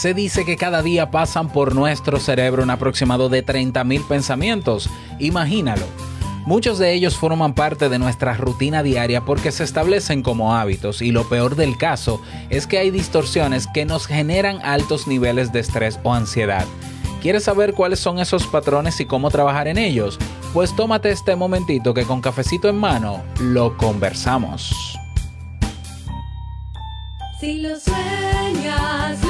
Se dice que cada día pasan por nuestro cerebro un aproximado de 30.000 pensamientos. Imagínalo. Muchos de ellos forman parte de nuestra rutina diaria porque se establecen como hábitos y lo peor del caso es que hay distorsiones que nos generan altos niveles de estrés o ansiedad. ¿Quieres saber cuáles son esos patrones y cómo trabajar en ellos? Pues tómate este momentito que con cafecito en mano lo conversamos. Si lo sueñas,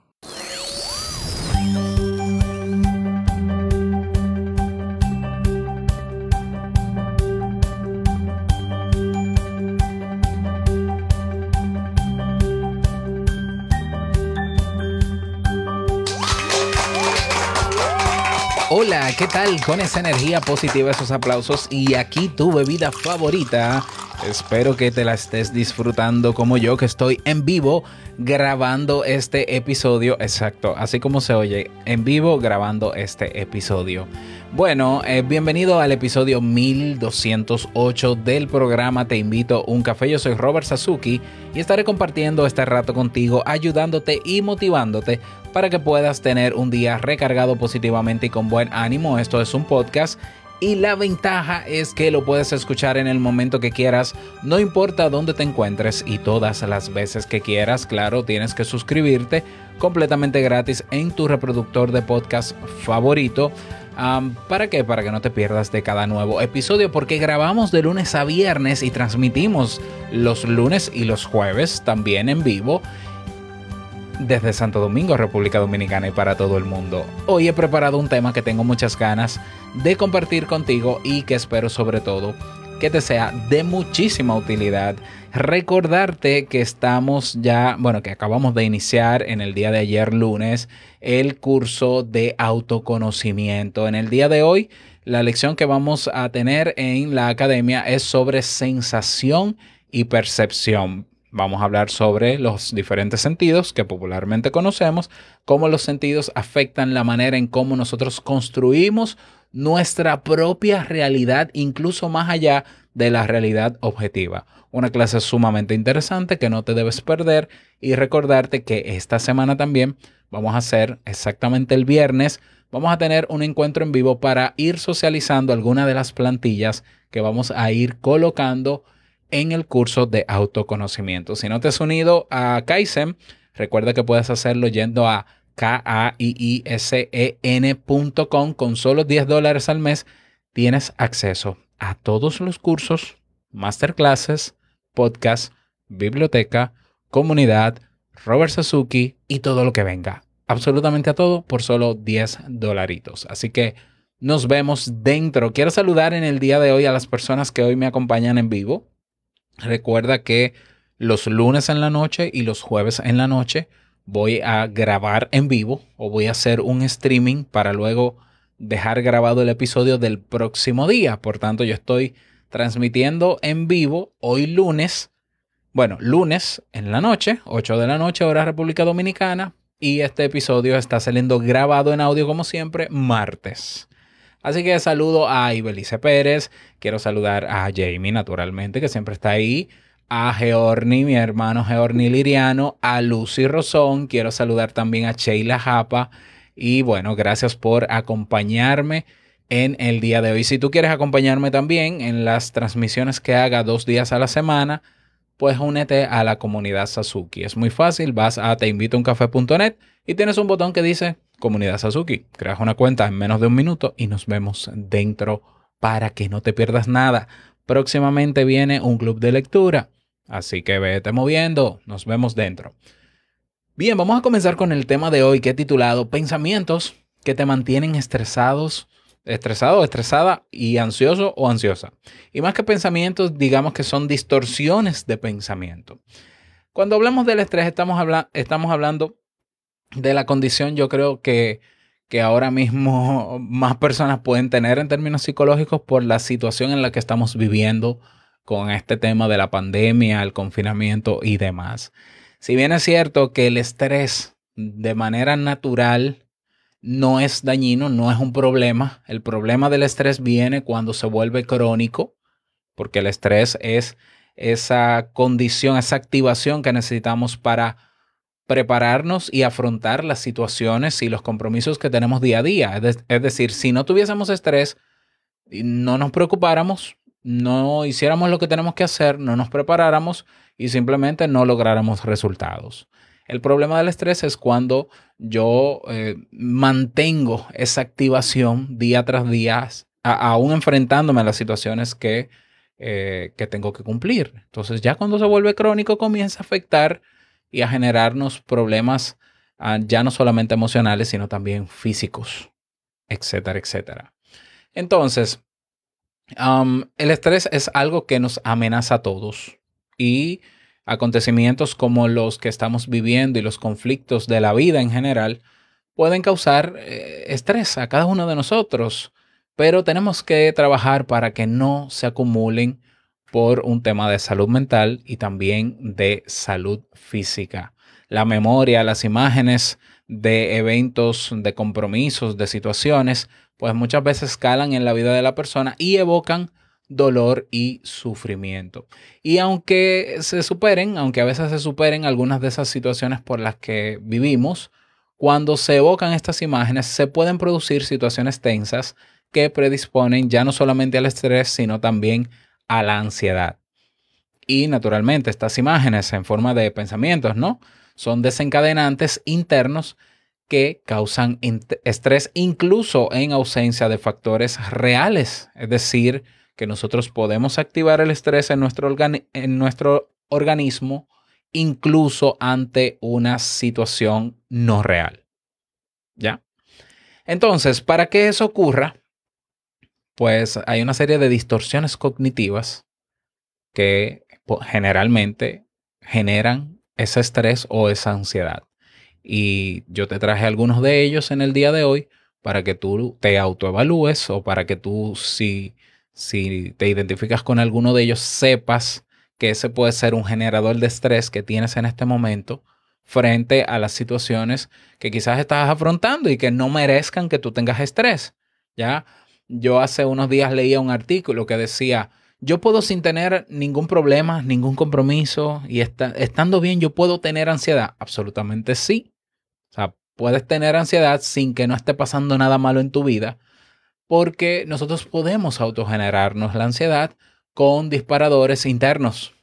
Hola, ¿qué tal? Con esa energía positiva, esos aplausos y aquí tu bebida favorita. Espero que te la estés disfrutando como yo, que estoy en vivo grabando este episodio. Exacto, así como se oye, en vivo grabando este episodio. Bueno, eh, bienvenido al episodio 1208 del programa Te invito a un café. Yo soy Robert Sasuki y estaré compartiendo este rato contigo, ayudándote y motivándote para que puedas tener un día recargado positivamente y con buen ánimo. Esto es un podcast y la ventaja es que lo puedes escuchar en el momento que quieras, no importa dónde te encuentres y todas las veces que quieras. Claro, tienes que suscribirte completamente gratis en tu reproductor de podcast favorito. ¿Para qué? Para que no te pierdas de cada nuevo episodio, porque grabamos de lunes a viernes y transmitimos los lunes y los jueves también en vivo desde Santo Domingo, República Dominicana y para todo el mundo. Hoy he preparado un tema que tengo muchas ganas de compartir contigo y que espero sobre todo que te sea de muchísima utilidad. Recordarte que estamos ya, bueno, que acabamos de iniciar en el día de ayer lunes el curso de autoconocimiento. En el día de hoy, la lección que vamos a tener en la academia es sobre sensación y percepción. Vamos a hablar sobre los diferentes sentidos que popularmente conocemos, cómo los sentidos afectan la manera en cómo nosotros construimos nuestra propia realidad, incluso más allá de la realidad objetiva. Una clase sumamente interesante que no te debes perder y recordarte que esta semana también vamos a hacer exactamente el viernes, vamos a tener un encuentro en vivo para ir socializando algunas de las plantillas que vamos a ir colocando en el curso de autoconocimiento. Si no te has unido a Kaizen, recuerda que puedes hacerlo yendo a k-a-i-i-s-e-n.com con solo 10 dólares al mes. Tienes acceso a todos los cursos, masterclasses, podcast, biblioteca, comunidad, Robert Sasuki y todo lo que venga. Absolutamente a todo por solo 10 dolaritos. Así que nos vemos dentro. Quiero saludar en el día de hoy a las personas que hoy me acompañan en vivo. Recuerda que los lunes en la noche y los jueves en la noche voy a grabar en vivo o voy a hacer un streaming para luego dejar grabado el episodio del próximo día. Por tanto, yo estoy transmitiendo en vivo hoy lunes. Bueno, lunes en la noche, 8 de la noche, hora República Dominicana. Y este episodio está saliendo grabado en audio como siempre, martes. Así que saludo a Ibelice Pérez, quiero saludar a Jamie naturalmente, que siempre está ahí, a Georni, mi hermano Georni Liriano, a Lucy Rosón, quiero saludar también a Sheila Japa y bueno, gracias por acompañarme en el día de hoy. Si tú quieres acompañarme también en las transmisiones que haga dos días a la semana, pues únete a la comunidad Sasuki. Es muy fácil, vas a teinvitouncafé.net y tienes un botón que dice comunidad Sasuki. Creas una cuenta en menos de un minuto y nos vemos dentro para que no te pierdas nada. Próximamente viene un club de lectura, así que vete moviendo, nos vemos dentro. Bien, vamos a comenzar con el tema de hoy que he titulado Pensamientos que te mantienen estresados estresado estresada y ansioso o ansiosa. Y más que pensamientos, digamos que son distorsiones de pensamiento. Cuando hablamos del estrés, estamos, habla estamos hablando de la condición, yo creo que, que ahora mismo más personas pueden tener en términos psicológicos por la situación en la que estamos viviendo con este tema de la pandemia, el confinamiento y demás. Si bien es cierto que el estrés de manera natural no es dañino, no es un problema. El problema del estrés viene cuando se vuelve crónico, porque el estrés es esa condición, esa activación que necesitamos para prepararnos y afrontar las situaciones y los compromisos que tenemos día a día. Es, de- es decir, si no tuviésemos estrés no nos preocupáramos, no hiciéramos lo que tenemos que hacer, no nos preparáramos y simplemente no lográramos resultados. El problema del estrés es cuando yo eh, mantengo esa activación día tras día, aún enfrentándome a las situaciones que, eh, que tengo que cumplir. Entonces ya cuando se vuelve crónico comienza a afectar y a generarnos problemas ah, ya no solamente emocionales, sino también físicos, etcétera, etcétera. Entonces, el estrés es algo que nos amenaza a todos y acontecimientos como los que estamos viviendo y los conflictos de la vida en general pueden causar eh, estrés a cada uno de nosotros, pero tenemos que trabajar para que no se acumulen por un tema de salud mental y también de salud física. La memoria, las imágenes de eventos, de compromisos, de situaciones, pues muchas veces calan en la vida de la persona y evocan dolor y sufrimiento. Y aunque se superen, aunque a veces se superen algunas de esas situaciones por las que vivimos, cuando se evocan estas imágenes se pueden producir situaciones tensas que predisponen ya no solamente al estrés, sino también a la ansiedad. Y naturalmente estas imágenes en forma de pensamientos, ¿no? Son desencadenantes internos que causan estrés incluso en ausencia de factores reales. Es decir, que nosotros podemos activar el estrés en nuestro, organismo incluso ante una situación no real. ¿Ya? Entonces, para que eso ocurra, pues hay una serie de distorsiones cognitivas que generalmente generan ese estrés o esa ansiedad. Y yo te traje algunos de ellos en el día de hoy para que tú te autoevalúes o para que tú, si, si te identificas con alguno de ellos, sepas que ese puede ser un generador de estrés que tienes en este momento frente a las situaciones que quizás estás afrontando y que no merezcan que tú tengas estrés. ¿Ya? Yo hace unos días leía un artículo que decía, yo puedo sin tener ningún problema, ningún compromiso y esta- estando bien, yo puedo tener ansiedad. Absolutamente sí. O sea, puedes tener ansiedad sin que no esté pasando nada malo en tu vida, porque nosotros podemos autogenerarnos la ansiedad con disparadores internos,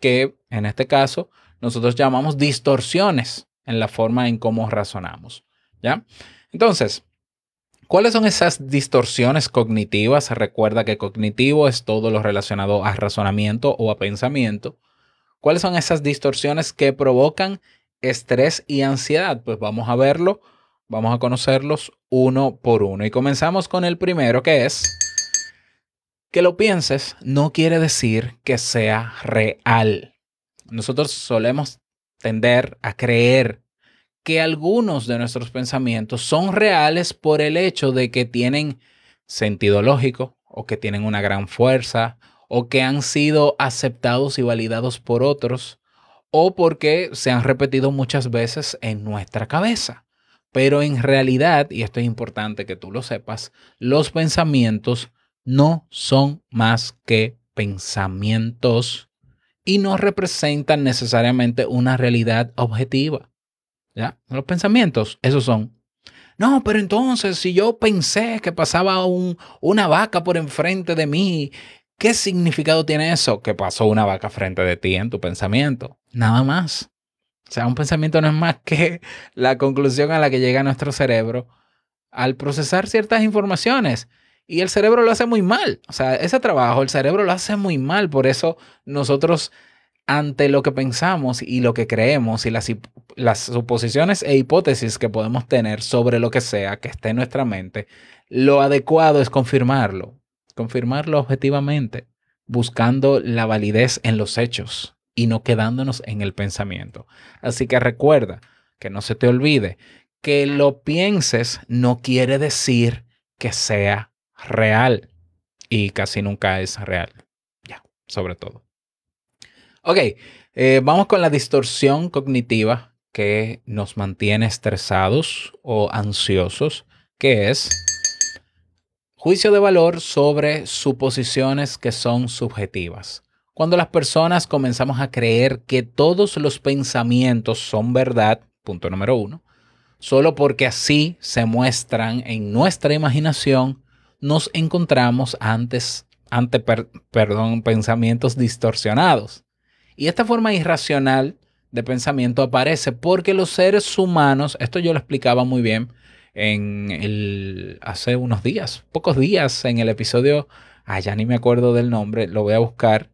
que en este caso nosotros llamamos distorsiones en la forma en cómo razonamos. ¿Ya? Entonces, ¿Cuáles son esas distorsiones cognitivas? Recuerda que cognitivo es todo lo relacionado a razonamiento o a pensamiento. ¿Cuáles son esas distorsiones que provocan estrés y ansiedad? Pues vamos a verlo, vamos a conocerlos uno por uno. Y comenzamos con el primero que es que lo pienses no quiere decir que sea real. Nosotros solemos tender a creer que algunos de nuestros pensamientos son reales por el hecho de que tienen sentido lógico o que tienen una gran fuerza o que han sido aceptados y validados por otros o porque se han repetido muchas veces en nuestra cabeza. Pero en realidad, y esto es importante que tú lo sepas, los pensamientos no son más que pensamientos y no representan necesariamente una realidad objetiva. ¿Ya? Los pensamientos, esos son. No, pero entonces, si yo pensé que pasaba un, una vaca por enfrente de mí, ¿qué significado tiene eso? Que pasó una vaca frente de ti en tu pensamiento. Nada más. O sea, un pensamiento no es más que la conclusión a la que llega nuestro cerebro al procesar ciertas informaciones. Y el cerebro lo hace muy mal. O sea, ese trabajo, el cerebro lo hace muy mal. Por eso nosotros ante lo que pensamos y lo que creemos y las, suposiciones e hipótesis que podemos tener sobre lo que sea que esté en nuestra mente, lo adecuado es confirmarlo, confirmarlo objetivamente, buscando la validez en los hechos y no quedándonos en el pensamiento. Así que recuerda, que no se te olvide, que lo pienses no quiere decir que sea real y casi nunca es real. Ya, sobre todo. Ok, eh, vamos con la distorsión cognitiva que nos mantiene estresados o ansiosos, que es juicio de valor sobre suposiciones que son subjetivas. Cuando las personas comenzamos a creer que todos los pensamientos son verdad, punto número uno, solo porque así se muestran en nuestra imaginación, nos encontramos antes, ante per- perdón, pensamientos distorsionados. Y esta forma irracional de pensamiento aparece porque los seres humanos, esto yo lo explicaba muy bien en hace unos días, pocos días en el episodio, ah, ya ni me acuerdo del nombre, lo voy a buscar,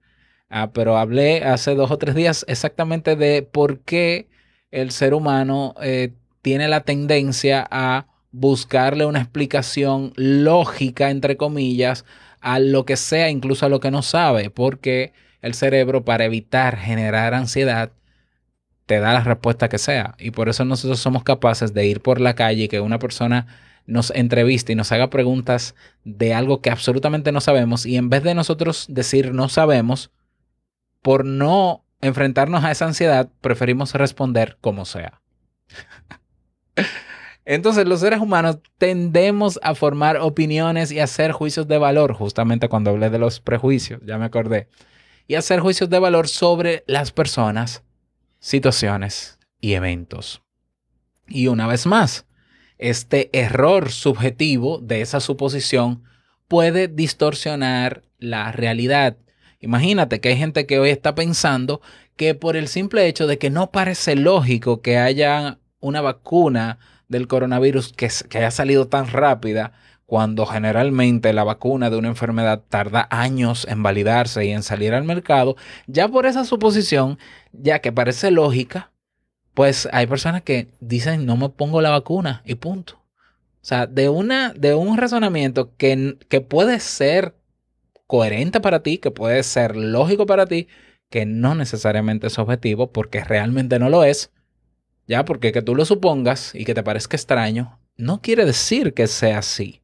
ah, pero hablé hace dos o tres días exactamente de por qué el ser humano eh, tiene la tendencia a buscarle una explicación lógica, entre comillas, a lo que sea, incluso a lo que no sabe, porque el cerebro, para evitar generar ansiedad, te da la respuesta que sea. Y por eso nosotros somos capaces de ir por la calle y que una persona nos entreviste y nos haga preguntas de algo que absolutamente no sabemos y en vez de nosotros decir no sabemos, por no enfrentarnos a esa ansiedad, preferimos responder como sea. Entonces los seres humanos tendemos a formar opiniones y hacer juicios de valor, justamente cuando hablé de los prejuicios, ya me acordé, y hacer juicios de valor sobre las personas, situaciones y eventos. Y una vez más, este error subjetivo de esa suposición puede distorsionar la realidad. Imagínate que hay gente que hoy está pensando que por el simple hecho de que no parece lógico que haya una vacuna del coronavirus que, haya salido tan rápida, cuando generalmente la vacuna de una enfermedad tarda años en validarse y en salir al mercado, ya por esa suposición, ya que parece lógica, pues hay personas que dicen no me pongo la vacuna y punto. O sea, de, una, de un razonamiento que, que puede ser coherente para ti, que puede ser lógico para ti, que no necesariamente es objetivo porque realmente no lo es, ya porque que tú lo supongas y que te parezca extraño, no quiere decir que sea así.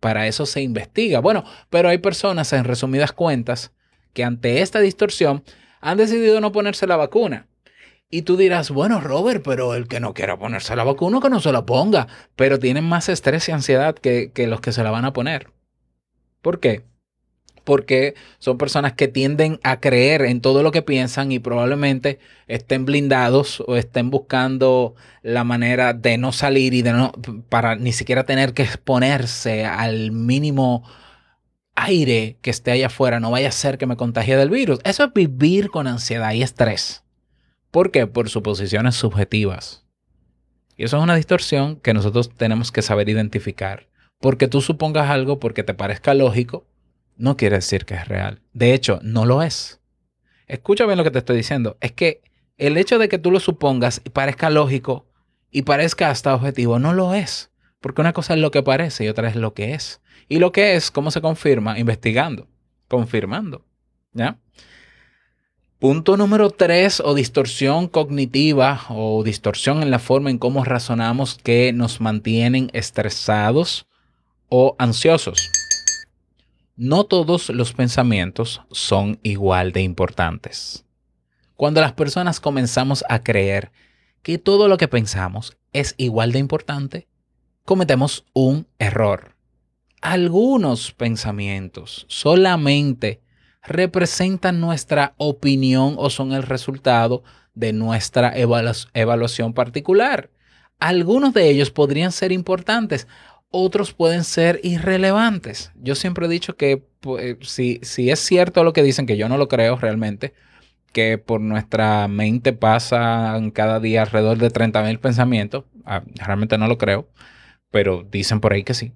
Para eso se investiga. Bueno, pero hay personas, en resumidas cuentas, que ante esta distorsión han decidido no ponerse la vacuna. Y tú dirás, bueno, Robert, pero el que no quiera ponerse la vacuna, que no se la ponga. Pero tienen más estrés y ansiedad que, que los que se la van a poner. ¿Por qué? Porque son personas que tienden a creer en todo lo que piensan y probablemente estén blindados o estén buscando la manera de no salir y de no, para ni siquiera tener que exponerse al mínimo aire que esté allá afuera. No vaya a ser que me contagie del virus. Eso es vivir con ansiedad y estrés. ¿Por qué? Por suposiciones subjetivas. Y eso es una distorsión que nosotros tenemos que saber identificar. Porque tú supongas algo porque te parezca lógico, no quiere decir que es real. De hecho, no lo es. Escucha bien lo que te estoy diciendo. Es que el hecho de que tú lo supongas y parezca lógico y parezca hasta objetivo, no lo es. Porque una cosa es lo que parece y otra es lo que es. Y lo que es, ¿cómo se confirma? Investigando, confirmando. ¿Ya? Punto número tres, o distorsión cognitiva o distorsión en la forma en cómo razonamos que nos mantienen estresados o ansiosos. No todos los pensamientos son igual de importantes. Cuando las personas comenzamos a creer que todo lo que pensamos es igual de importante, cometemos un error. Algunos pensamientos solamente representan nuestra opinión o son el resultado de nuestra evalu- evaluación particular. Algunos de ellos podrían ser importantes, otros pueden ser irrelevantes. Yo siempre he dicho que pues, si, si es cierto lo que dicen, que yo no lo creo realmente, que por nuestra mente pasan cada día alrededor de 30.000 pensamientos, ah, realmente no lo creo, pero dicen por ahí que sí.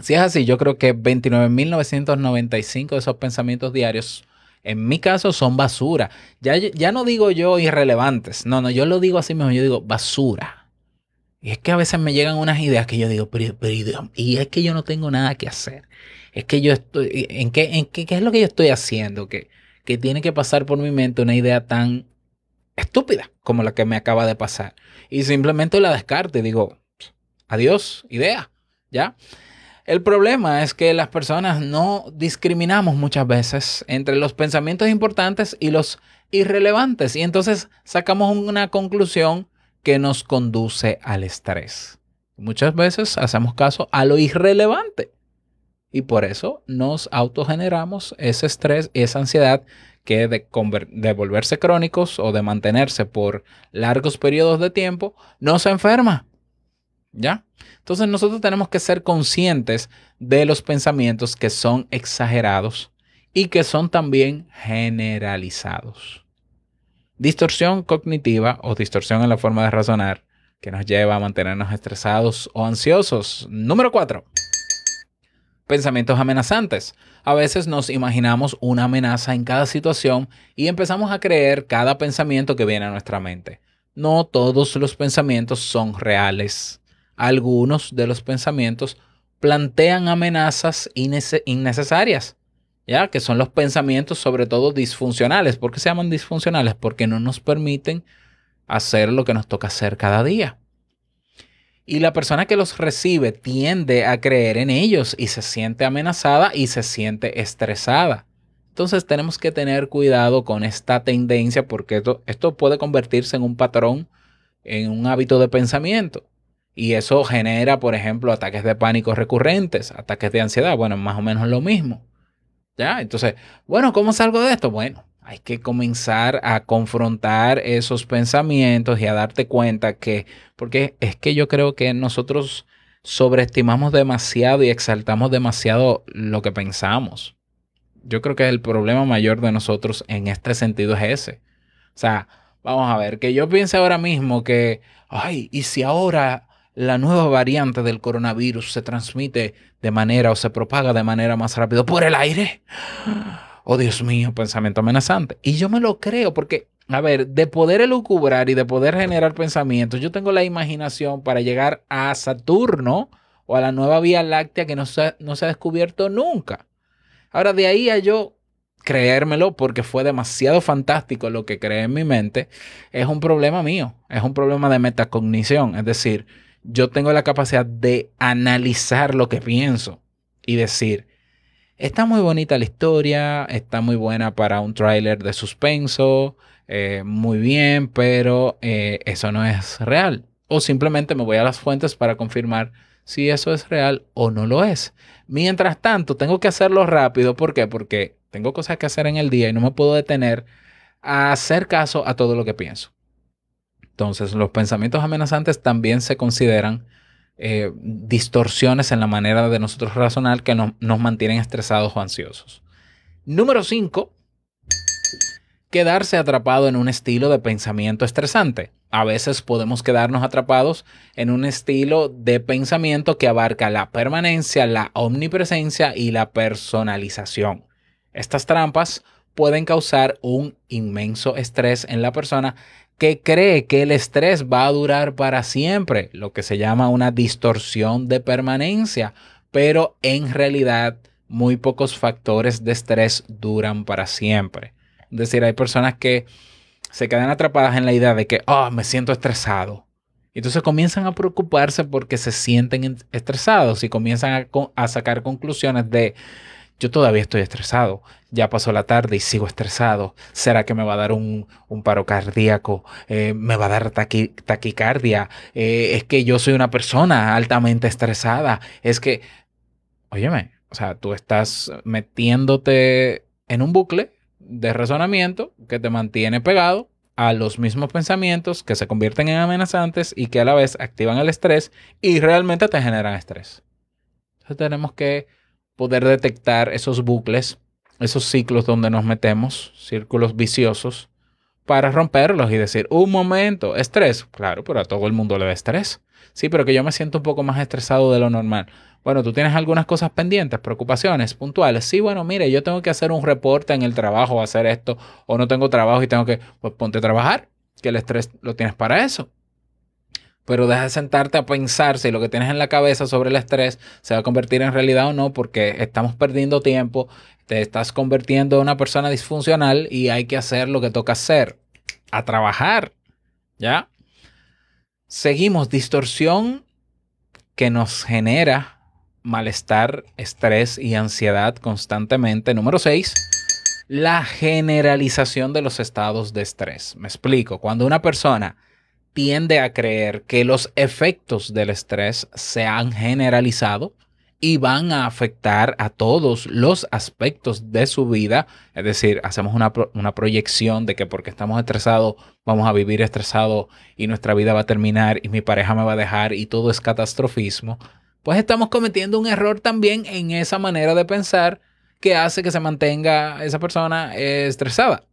Si es así, yo creo que 29.995 de esos pensamientos diarios En mi caso son basura. Ya, ya no digo yo irrelevantes. No, no, yo lo digo así mismo. Yo digo basura. Y es que a veces me llegan unas ideas que yo digo, pero, pero, y es que yo no tengo nada que hacer. Es que yo estoy, ¿en qué, en qué, qué es lo que yo estoy haciendo? Que, que tiene que pasar por mi mente una idea tan estúpida como la que me acaba de pasar. Y simplemente la descarto y digo, adiós, idea, ¿ya? El problema es que las personas no discriminamos muchas veces entre los pensamientos importantes y los irrelevantes y entonces sacamos una conclusión que nos conduce al estrés. Muchas veces hacemos caso a lo irrelevante y por eso nos autogeneramos ese estrés esa ansiedad que de, de, volverse crónicos o de mantenerse por largos periodos de tiempo no se enferma. ¿Ya? Entonces nosotros tenemos que ser conscientes de los pensamientos que son exagerados y que son también generalizados. Distorsión cognitiva o distorsión en la forma de razonar que nos lleva a mantenernos estresados o ansiosos. Número 4. Pensamientos amenazantes. A veces nos imaginamos una amenaza en cada situación y empezamos a creer cada pensamiento que viene a nuestra mente. No todos los pensamientos son reales. Algunos de los pensamientos plantean amenazas innecesarias, ya que son los pensamientos sobre todo disfuncionales. ¿Por qué se llaman disfuncionales? Porque no nos permiten hacer lo que nos toca hacer cada día. Y la persona que los recibe tiende a creer en ellos y se siente amenazada y se siente estresada. Entonces tenemos que tener cuidado con esta tendencia porque esto, esto puede convertirse en un patrón, en un hábito de pensamiento. Y eso genera, por ejemplo, ataques de pánico recurrentes, ataques de ansiedad. Bueno, más o menos lo mismo. ¿Ya? Entonces, bueno, ¿cómo salgo de esto? Bueno, hay que comenzar a confrontar esos pensamientos y a darte cuenta que, porque es que yo creo que nosotros sobreestimamos demasiado y exaltamos demasiado lo que pensamos. Yo creo que el problema mayor de nosotros en este sentido es ese. O sea, vamos a ver, que yo piense ahora mismo que, ay, ¿y si ahora la nueva variante del coronavirus se transmite de manera o se propaga de manera más rápido por el aire? oh Dios mío, pensamiento amenazante. Y yo me lo creo porque, a ver, de poder elucubrar y de poder generar pensamientos, yo tengo la imaginación para llegar a Saturno o a la nueva Vía Láctea que no se, no se ha descubierto nunca. Ahora, de ahí a yo creérmelo porque fue demasiado fantástico lo que creé en mi mente, es un problema mío, es un problema de metacognición. Es decir, yo tengo la capacidad de analizar lo que pienso y decir, Está muy bonita la historia, está muy buena para un tráiler de suspenso, eh, muy bien, pero eh, eso no es real. O simplemente me voy a las fuentes para confirmar si eso es real o no lo es. Mientras tanto, tengo que hacerlo rápido. ¿Por qué? Porque tengo cosas que hacer en el día y no me puedo detener a hacer caso a todo lo que pienso. Entonces, los pensamientos amenazantes también se consideran eh, distorsiones en la manera de nosotros razonar que no, nos mantienen estresados o ansiosos. Número 5. Quedarse atrapado en un estilo de pensamiento estresante. A veces podemos quedarnos atrapados en un estilo de pensamiento que abarca la permanencia, la omnipresencia y la personalización. Estas trampas pueden causar un inmenso estrés en la persona que cree que el estrés va a durar para siempre, lo que se llama una distorsión de permanencia, pero en realidad muy pocos factores de estrés duran para siempre. Es decir, hay personas que se quedan atrapadas en la idea de que, oh, me siento estresado. Entonces comienzan a preocuparse porque se sienten estresados y comienzan a, a sacar conclusiones de, yo todavía estoy estresado. Ya pasó la tarde y sigo estresado. ¿Será que me va a dar un, paro cardíaco? Eh, ¿Me va a dar taquicardia? Eh, es que yo soy una persona altamente estresada. Es que, óyeme, o sea, tú estás metiéndote en un bucle de razonamiento que te mantiene pegado a los mismos pensamientos que se convierten en amenazantes y que a la vez activan el estrés y realmente te generan estrés. Entonces tenemos que poder detectar esos bucles, esos ciclos donde nos metemos, círculos viciosos, para romperlos y decir, un momento, estrés. Claro, pero a todo el mundo le da estrés. Sí, pero que yo me siento un poco más estresado de lo normal. Bueno, tú tienes algunas cosas pendientes, preocupaciones puntuales. Sí, bueno, mire, yo tengo que hacer un reporte en el trabajo hacer esto, o no tengo trabajo y tengo que, pues ponte a trabajar, que el estrés lo tienes para eso. Pero deja de sentarte a pensar si lo que tienes en la cabeza sobre el estrés se va a convertir en realidad o no, porque estamos perdiendo tiempo, te estás convirtiendo en una persona disfuncional y hay que hacer lo que toca hacer, a trabajar, ¿ya? Seguimos, distorsión que nos genera malestar, estrés y ansiedad constantemente. Número 6, la generalización de los estados de estrés. Me explico, cuando una persona tiende a creer que los efectos del estrés se han generalizado y van a afectar a todos los aspectos de su vida, es decir, hacemos una, una proyección de que porque estamos estresados vamos a vivir estresados y nuestra vida va a terminar y mi pareja me va a dejar y todo es catastrofismo, pues estamos cometiendo un error también en esa manera de pensar que hace que se mantenga esa persona eh, estresada.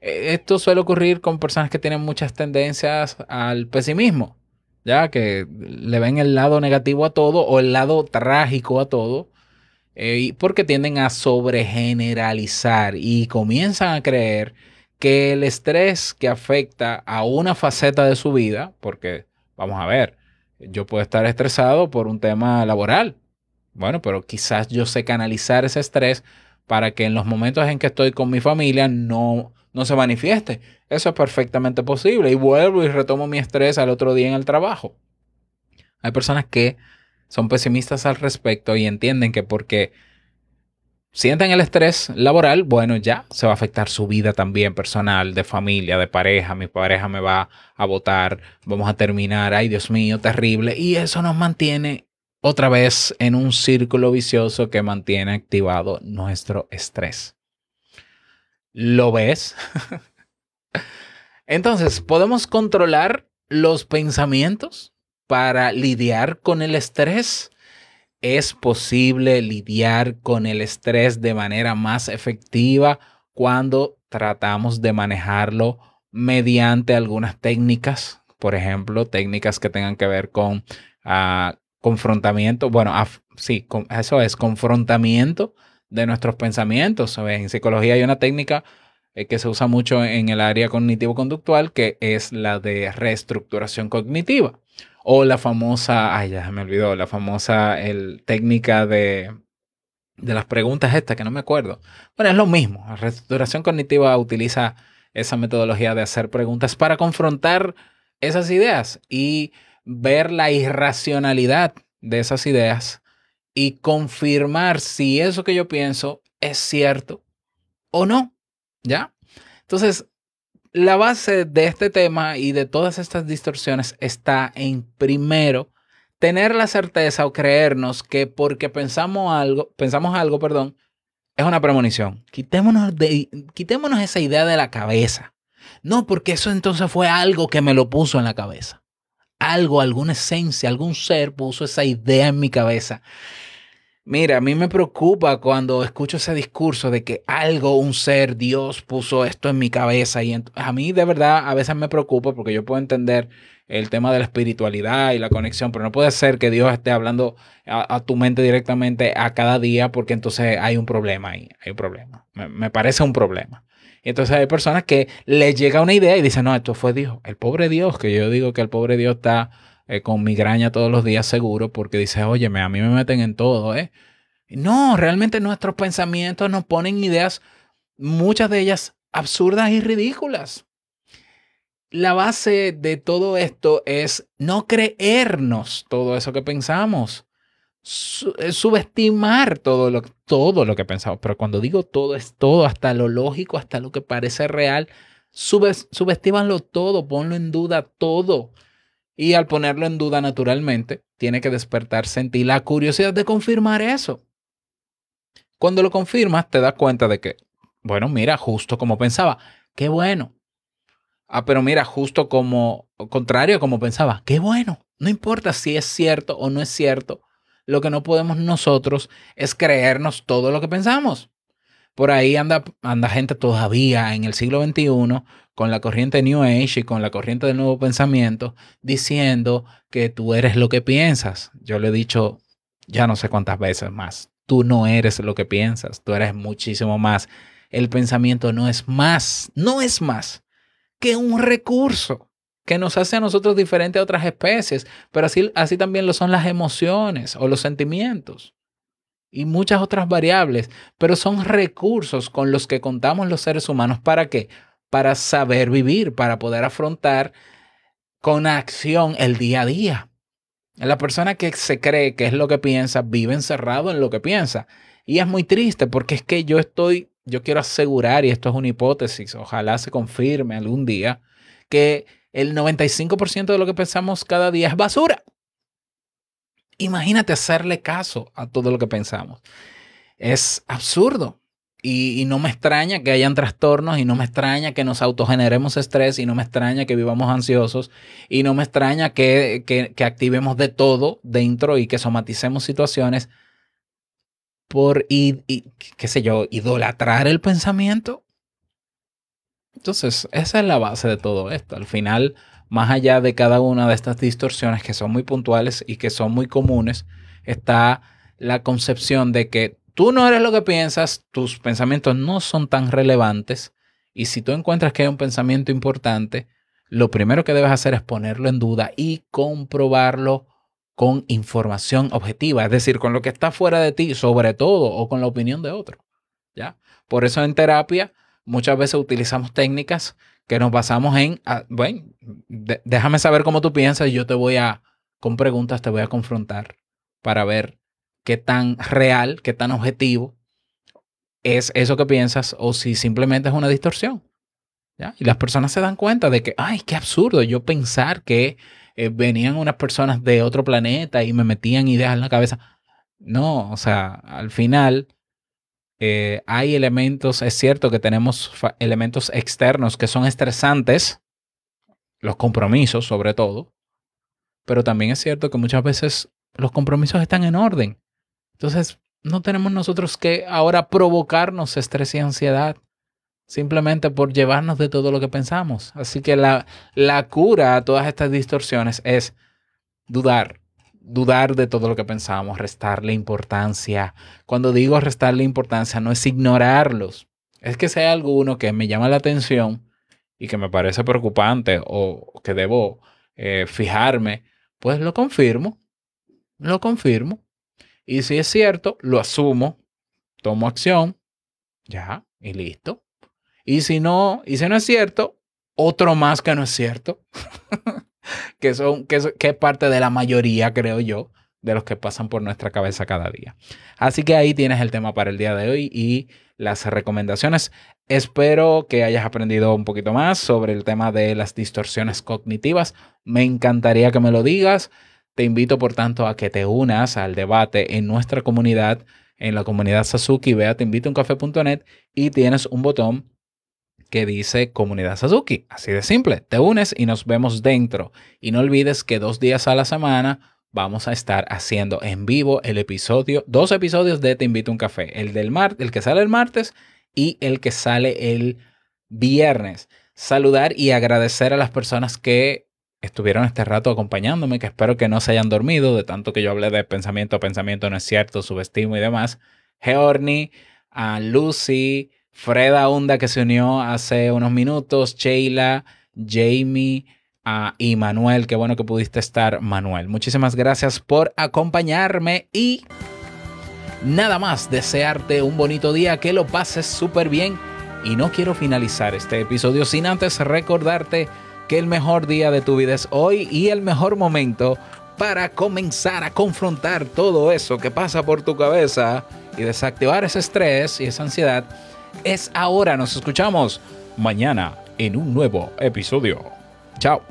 Eh, Esto suele ocurrir con personas que tienen muchas tendencias al pesimismo, ya que le ven el lado negativo a todo o el lado trágico a todo, eh, porque tienden a sobregeneralizar y comienzan a creer que el estrés que afecta a una faceta de su vida, porque vamos a ver, yo puedo estar estresado por un tema laboral, bueno, pero quizás yo sé canalizar ese estrés para que en los momentos en que estoy con mi familia no, no se manifieste. Eso es perfectamente posible. Y vuelvo y retomo mi estrés al otro día en el trabajo. Hay personas que son pesimistas al respecto y entienden que porque sienten el estrés laboral, bueno, ya se va a afectar su vida también personal, de familia, de pareja. Mi pareja me va a votar, vamos a terminar, ay Dios mío, terrible. Y eso nos mantiene otra vez en un círculo vicioso que mantiene activado nuestro estrés. ¿Lo ves? Entonces, ¿podemos controlar los pensamientos para lidiar con el estrés? ¿Es posible lidiar con el estrés de manera más efectiva cuando tratamos de manejarlo mediante algunas técnicas? Por ejemplo, técnicas que tengan que ver con ah, confrontamiento, bueno, sí, eso es confrontamiento de nuestros pensamientos. ¿sabes? En psicología hay una técnica eh, que se usa mucho en el área cognitivo-conductual que es la de reestructuración cognitiva o la famosa, ay, ya me olvidó, la famosa el, técnica de, de las preguntas estas que no me acuerdo. Bueno, es lo mismo. La reestructuración cognitiva utiliza esa metodología de hacer preguntas para confrontar esas ideas y ver la irracionalidad de esas ideas y confirmar si eso que yo pienso es cierto o no. ¿Ya? Entonces, la base de este tema y de todas estas distorsiones está en primero tener la certeza o creernos que porque pensamos algo, pensamos algo, perdón, es una premonición. Quitémonos, de, quitémonos esa idea de la cabeza. No, porque eso entonces fue algo que me lo puso en la cabeza. Algo, alguna esencia, algún ser puso esa idea en mi cabeza. Mira, a mí me preocupa cuando escucho ese discurso de que algo, un ser, Dios puso esto en mi cabeza. Y a mí de verdad a veces me preocupa porque yo puedo entender el tema de la espiritualidad y la conexión, pero no puede ser que Dios esté hablando a, a tu mente directamente a cada día porque entonces hay un problema ahí, hay un problema. Me parece un problema. Y entonces hay personas que les llega una idea y dicen, no, esto fue Dios. El pobre Dios, que yo digo que el pobre Dios está eh, con migraña todos los días seguro porque dice, óyeme, a mí me meten en todo, ¿eh? No, realmente nuestros pensamientos nos ponen ideas, muchas de ellas absurdas y ridículas. La base de todo esto es no creernos todo eso que pensamos, subestimar todo lo, todo lo que pensamos. Pero cuando digo todo, es todo, hasta lo lógico, hasta lo que parece real. Subes, subestímanlo todo, ponlo en duda todo. Y al ponerlo en duda naturalmente, tiene que despertarse en la curiosidad de confirmar eso. Cuando lo confirmas, te das cuenta de que, bueno, mira, justo como pensaba, qué bueno. Ah, pero mira, justo como contrario a como pensaba, qué bueno. No importa si es cierto o no es cierto. Lo que no podemos nosotros es creernos todo lo que pensamos. Por ahí anda, anda gente todavía en el siglo XXI con la corriente New Age y con la corriente del nuevo pensamiento diciendo que tú eres lo que piensas. Yo le he dicho ya no sé cuántas veces más. Tú no eres lo que piensas, tú eres muchísimo más. El pensamiento no es más, no es más que un recurso que nos hace a nosotros diferente a otras especies, pero así, así también lo son las emociones o los sentimientos y muchas otras variables, pero son recursos con los que contamos los seres humanos. ¿Para qué? Para saber vivir, para poder afrontar con acción el día a día. La persona que se cree que es lo que piensa vive encerrado en lo que piensa. Y es muy triste porque es que yo estoy, yo quiero asegurar, y esto es una hipótesis, ojalá se confirme algún día, que el 95% de lo que pensamos cada día es basura. Imagínate hacerle caso a todo lo que pensamos. Es absurdo. Y, no me extraña que hayan trastornos y no me extraña que nos autogeneremos estrés y no me extraña que vivamos ansiosos y no me extraña que, que, activemos de todo dentro y que somaticemos situaciones por, y, qué sé yo, idolatrar el pensamiento. Entonces, esa es la base de todo esto. Al final, más allá de cada una de estas distorsiones que son muy puntuales y que son muy comunes, está la concepción de que tú no eres lo que piensas, tus pensamientos no son tan relevantes y si tú encuentras que hay un pensamiento importante, lo primero que debes hacer es ponerlo en duda y comprobarlo con información objetiva, es decir, con lo que está fuera de ti, sobre todo, o con la opinión de otro. ¿Ya? Por eso en terapia muchas veces utilizamos técnicas que nos basamos en, ah, bueno, déjame saber cómo tú piensas y yo te voy a, con preguntas, te voy a confrontar para ver qué tan real, qué tan objetivo es eso que piensas o si simplemente es una distorsión. ¿ya? Y las personas se dan cuenta de que, ay, qué absurdo yo pensar que eh, venían unas personas de otro planeta y me metían ideas en la cabeza. No, o sea, al final eh, hay elementos, es cierto que tenemos elementos externos que son estresantes, los compromisos sobre todo, pero también es cierto que muchas veces los compromisos están en orden. Entonces, no tenemos nosotros que ahora provocarnos estrés y ansiedad simplemente por llevarnos de todo lo que pensamos. Así que la, la cura a todas estas distorsiones es dudar, dudar de todo lo que pensamos, restarle importancia. Cuando digo restarle importancia, no es ignorarlos. Es que hay alguno que me llama la atención y que me parece preocupante o que debo eh, fijarme, pues lo confirmo. Lo confirmo. Y si es cierto, lo asumo, tomo acción, ya, y listo. Y si no, y si no es cierto, otro más que no es cierto. que, son, que, es parte de la mayoría, creo yo, de los que pasan por nuestra cabeza cada día. Así que ahí tienes el tema para el día de hoy y las recomendaciones. Espero que hayas aprendido un poquito más sobre el tema de las distorsiones cognitivas. Me encantaría que me lo digas. Te invito, por tanto, a que te unas al debate en nuestra comunidad, en la comunidad Sasuki. Ve a teinvitouncafe.net y tienes un botón que dice Comunidad Suzuki. Así de simple. Te unes y nos vemos dentro. Y no olvides que dos días a la semana vamos a estar haciendo en vivo el episodio, dos episodios de Te invito a un café. El del mar, el que sale el martes y el que sale el viernes. Saludar y agradecer a las personas que estuvieron este rato acompañándome, que espero que no se hayan dormido, de tanto que yo hablé de pensamiento pensamiento, no es cierto, subestimo y demás. Georni, a Lucy, Freda Hunda que se unió hace unos minutos, Sheila, Jamie uh, y Manuel. Qué bueno que pudiste estar, Manuel. Muchísimas gracias por acompañarme y nada más desearte un bonito día, que lo pases súper bien. Y no quiero finalizar este episodio sin antes recordarte que el mejor día de tu vida es hoy y el mejor momento para comenzar a confrontar todo eso que pasa por tu cabeza y desactivar ese estrés y esa ansiedad es ahora. Nos escuchamos mañana en un nuevo episodio. Chao.